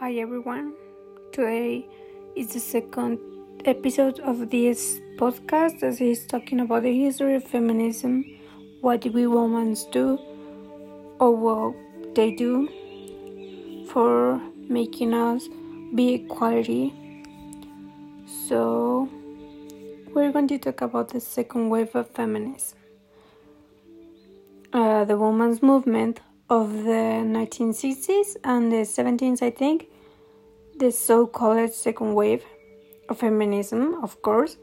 Hi everyone. Today is the second episode of this podcast that is talking about the history of feminism, what we women do or what they do for making us be equality. So we're going to talk about the second wave of feminism. Uh, the women's movement of the 1960s and the 70s, I think, the so called second wave of feminism, of course,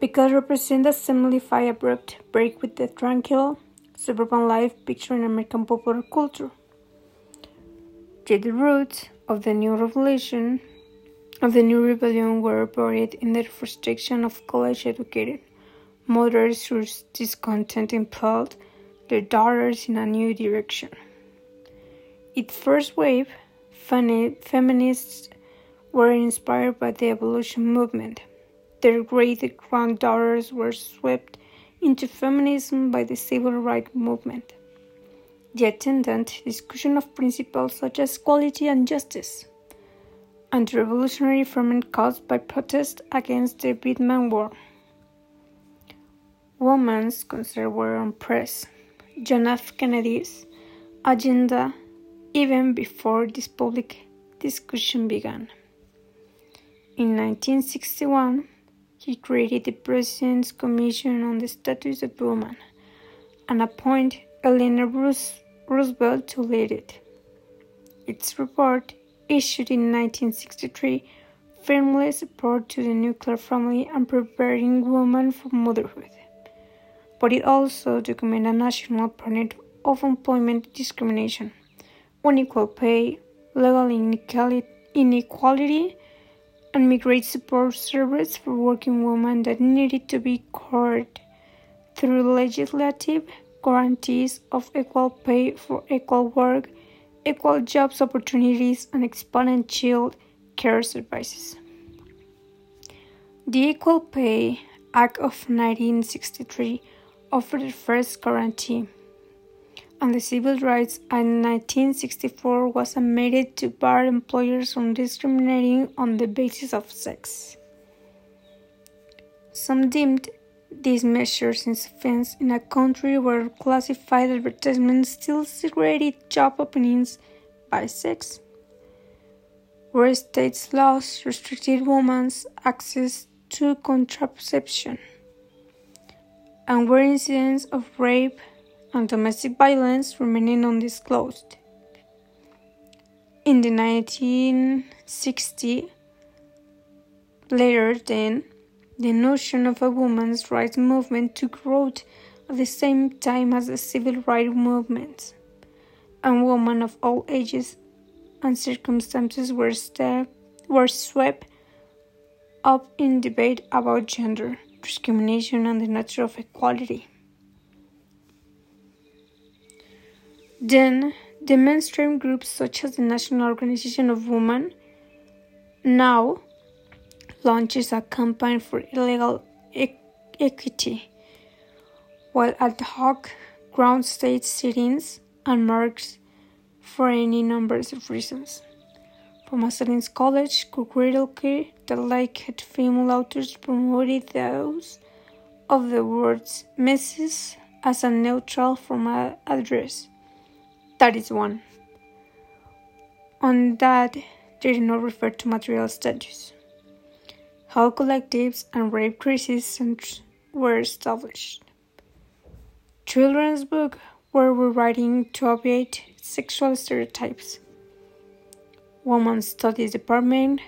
because represent a simplified abrupt break with the tranquil suburban life picture in American popular culture. Yet the roots of the new revolution of the new rebellion were buried in the frustration of college educated mothers whose discontent impelled their daughters in a new direction. Its first wave, feminists were inspired by the abolition movement. Their great granddaughters were swept into feminism by the civil rights movement. The attendant discussion of principles such as equality and justice, and the revolutionary ferment caused by protest against the Vietnam War. Women's concerns were on press. John F. Kennedy's agenda even before this public discussion began. In 1961, he created the President's Commission on the Status of Women and appointed Eleanor Roosevelt to lead it. Its report, issued in 1963, firmly supported the nuclear family and preparing women for motherhood but it also documents a national pattern of employment discrimination, unequal pay, legal inequality, and migrant support service for working women that needed to be covered through legislative guarantees of equal pay for equal work, equal jobs opportunities, and expanded child care services. The Equal Pay Act of 1963 offered first guarantee, on the Civil Rights Act 1964 was amended to bar employers from discriminating on the basis of sex. Some deemed these measures insufficient in a country where classified advertisements still segregated job openings by sex, where states' laws restricted women's access to contraception and where incidents of rape and domestic violence remaining undisclosed. In the 1960s, later then, the notion of a women's rights movement took root at the same time as the civil rights movement, and women of all ages and circumstances were, were swept up in debate about gender discrimination and the nature of equality. Then, the mainstream groups such as the National Organization of Women now launches a campaign for illegal e- equity, while ad hoc ground state sittings and marks for any numbers of reasons. From Marcelin's College, concretely, the liked female authors promoted those of the words Mrs. as a neutral form address. That is one. On that, they did not refer to material status. How collectives and rape crisis centers were established. Children's books were rewriting to obviate sexual stereotypes Women's Studies Department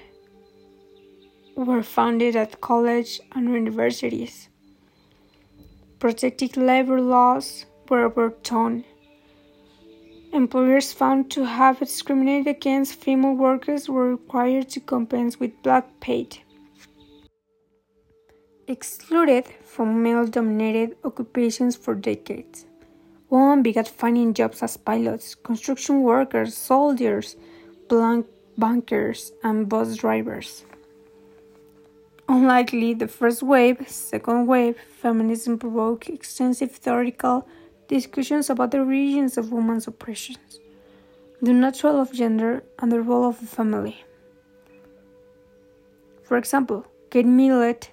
were founded at college and universities. Protective labor laws were overturned. Employers found to have discriminated against female workers were required to compensate with black pay. Excluded from male dominated occupations for decades, women began finding jobs as pilots, construction workers, soldiers, bankers, and bus drivers. Unlikely the first wave, second wave, feminism provoked extensive theoretical discussions about the origins of women's oppressions the natural of gender, and the role of the family. For example, Kate Millett,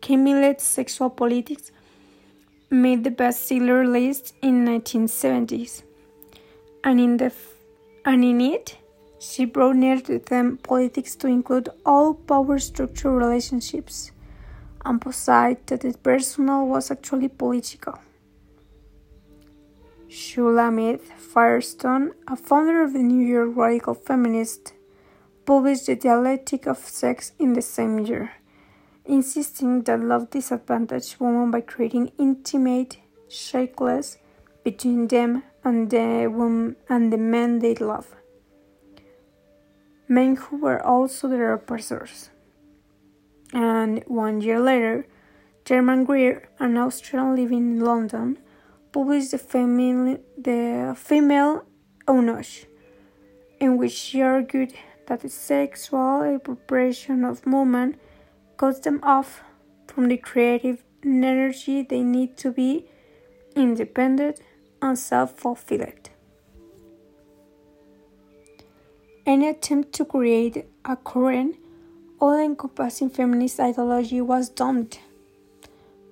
Kate Millett's Sexual Politics made the bestseller list in 1970s, and in the and in it, she to them politics to include all power structure relationships, emphasized that the personal was actually political. Shulamith Firestone, a founder of the New York Radical Feminist, published The Dialectic of Sex in the same year insisting that love disadvantaged women by creating intimate shackles between them and the women and the men they love. Men who were also their oppressors. And one year later, Germaine Greer, an Austrian living in London, published the, female, the female eunuch, in which she argued that the sexual appropriation of women cuts them off from the creative energy they need to be independent and self fulfilled. Any attempt to create a current, all encompassing feminist ideology was doomed.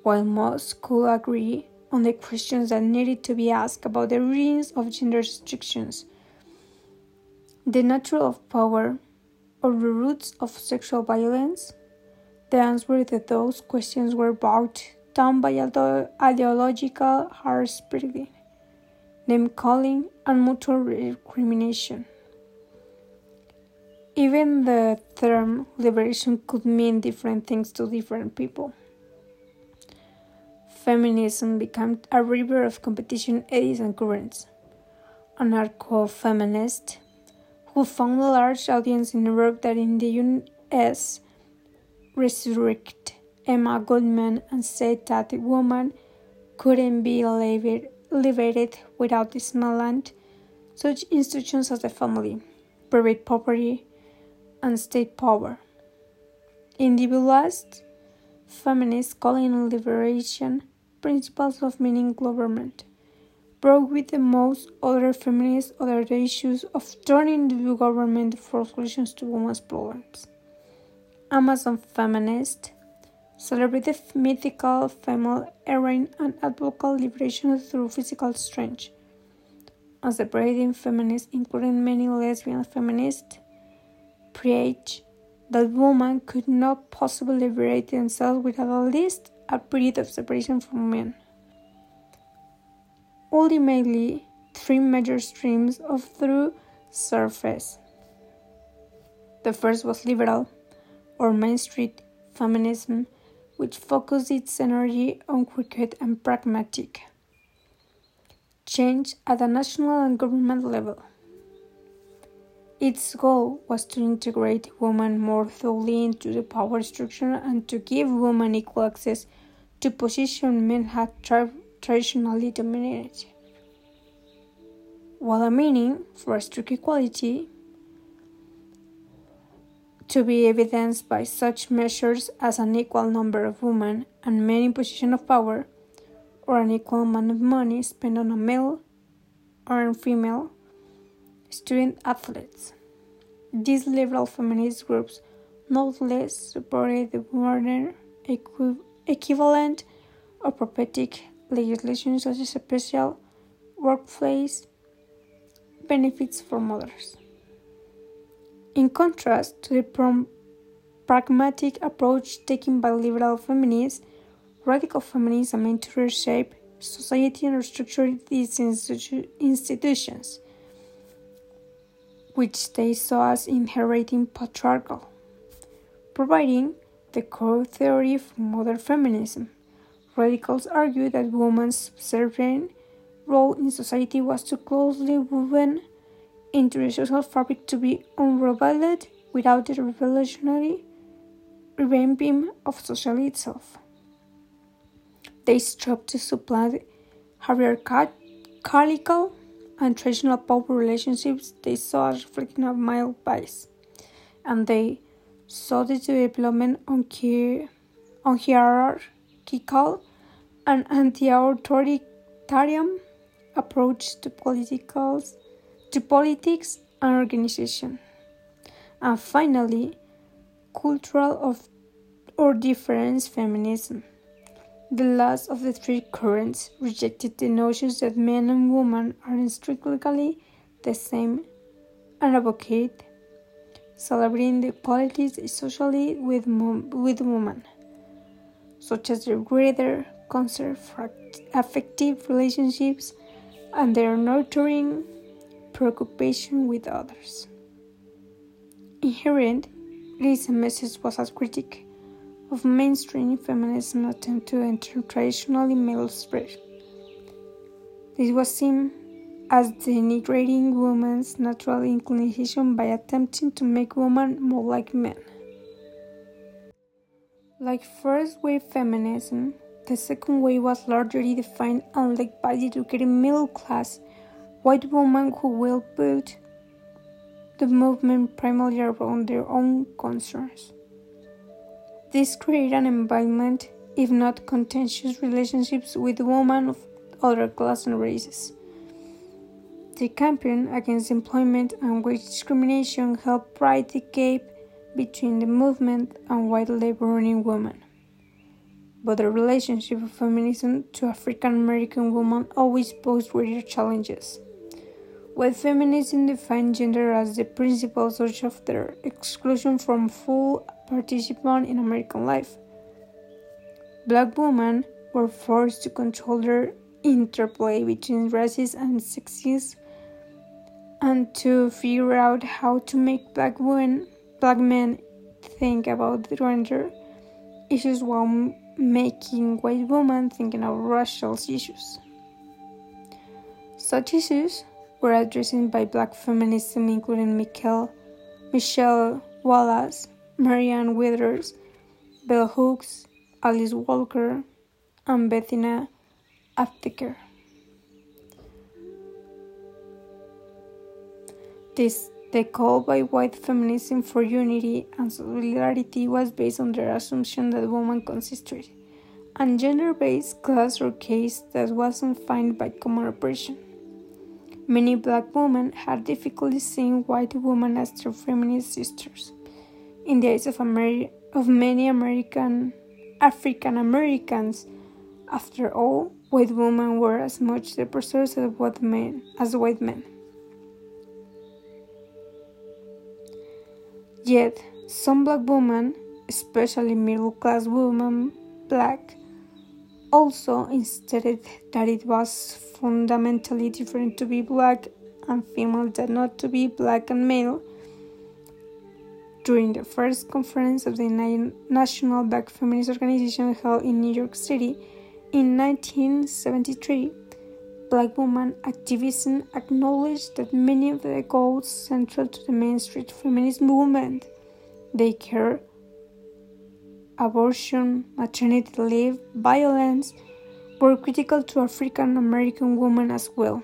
While most could agree on the questions that needed to be asked about the origins of gender restrictions, the nature of power, or the roots of sexual violence, the answer to those questions were bogged down by ideological harassment, name calling, and mutual recrimination. Even the term liberation could mean different things to different people. Feminism became a river of competition eddies and currents. Anarcho feminists, who found a large audience in Europe that in the US resurrect Emma Goldman and said that the woman couldn't be liberated without dismantling such institutions as the family, private property, and state power. Individualist feminists calling liberation principles of meaning government broke with the most other feminists other the issues of turning the government for solutions to women's problems. Amazon feminist, celebrate mythical female heroine and advocate liberation through physical strength. As the braiding feminists, including many lesbian feminists, preach that women could not possibly liberate themselves without at least a period of separation from men. Ultimately, three major streams of through surface. The first was liberal, or Main Street feminism, which focused its energy on cricket and pragmatic change at the national and government level. Its goal was to integrate women more thoroughly into the power structure and to give women equal access to positions men had tra- traditionally dominated. While a meaning for strict equality, to be evidenced by such measures as an equal number of women and men in position of power, or an equal amount of money spent on a male or a female student athletes. These liberal feminist groups not less supported the modern equi- equivalent of prophetic legislation such as special workplace benefits for mothers. In contrast to the pragmatic approach taken by liberal feminists, radical feminism aimed to reshape society and restructure these institu- institutions, which they saw as inheriting patriarchal, providing the core theory for modern feminism. Radicals argue that women's subservient role in society was too closely woven into the social fabric to be unraveled without the revolutionary revamping of society itself. They strove to supplant hierarchical and traditional power relationships they saw as reflecting a male bias, and they saw the development on, on hierarchical and anti-authoritarian approach to political to politics and organization. And finally, cultural of or difference feminism. The last of the three currents rejected the notions that men and women are intrinsically the same and advocate celebrating the qualities socially with, with women, such as their greater concern for affective relationships and their nurturing preoccupation with others. Inherent, this message was a critic of mainstream feminism attempt to enter traditionally male sphere. This was seen as denigrating women's natural inclination by attempting to make women more like men. Like first wave feminism, the second wave was largely defined and led by the educated middle class white women who will build the movement primarily around their own concerns. This created an environment, if not contentious relationships with women of other classes and races. The campaign against employment and wage discrimination helped bridge the gap between the movement and white labor-earning women. But the relationship of feminism to African American women always posed greater challenges. While feminism defined gender as the principal source of their exclusion from full participation in American life. Black women were forced to control their interplay between races and sexes and to figure out how to make black women, black men think about gender issues while making white women think about racial issues. Such issues were addressed by black feminism, including Michael, Michelle Wallace, Marianne Withers, Bell Hooks, Alice Walker, and Bettina Aptheker. This, the call by white feminism for unity and solidarity was based on their assumption that women consisted and gender-based class or case that wasn't defined by common oppression. Many black women had difficulty seeing white women as their feminist sisters. In the eyes of, Ameri- of many American African Americans, after all, white women were as much the pursuers of white men as white men. Yet, some black women, especially middle class women, black, also insisted that it was fundamentally different to be black and female than not to be black and male. During the first conference of the National Black Feminist Organization held in New York City in 1973, black woman activism acknowledged that many of the goals central to the mainstream feminist movement daycare, abortion, maternity leave, violence were critical to African American women as well.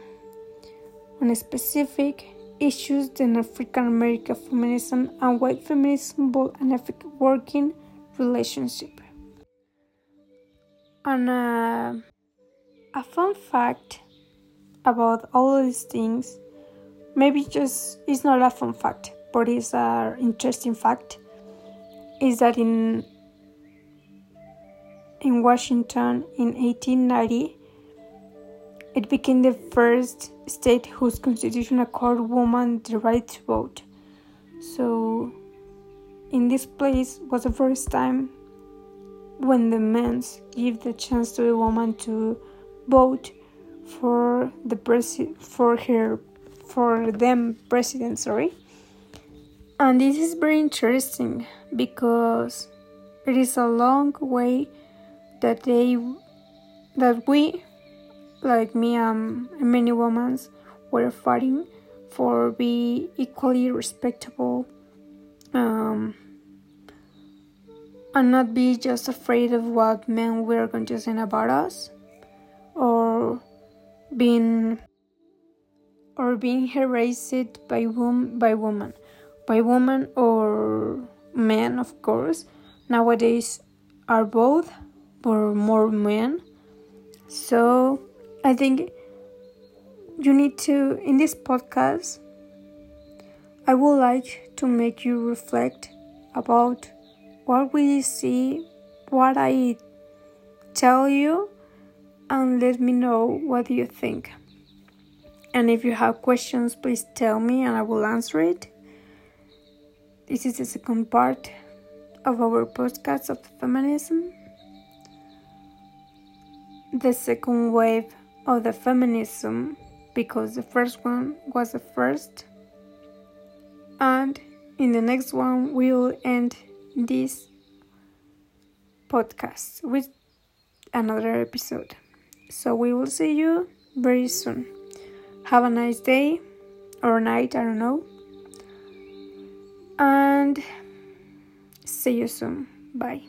On a specific issues, then African American feminism and white feminism built an effective working relationship. And uh, a fun fact about all these things. Maybe just it's not a fun fact, but it's an interesting fact. Is that in in Washington in 1890, it became the first state whose constitution accorded women the right to vote. So, in this place was the first time when the men give the chance to a woman to vote for the presi- for her for them president sorry and this is very interesting because it is a long way that they that we like me um, and many women were fighting for be equally respectable um, and not be just afraid of what men were going to say about us or being or being harassed by wom- by woman by woman or men of course. Nowadays are both but more men. So i think you need to, in this podcast, I would like to make you reflect about what we see, what I tell you, and let me know what you think. And if you have questions, please tell me and I will answer it. This is the second part of our podcast of feminism. The second wave of the feminism because the first one was the first. And in the next one, we will end this podcast with another episode. So we will see you very soon. Have a nice day or night, I don't know. And see you soon. Bye.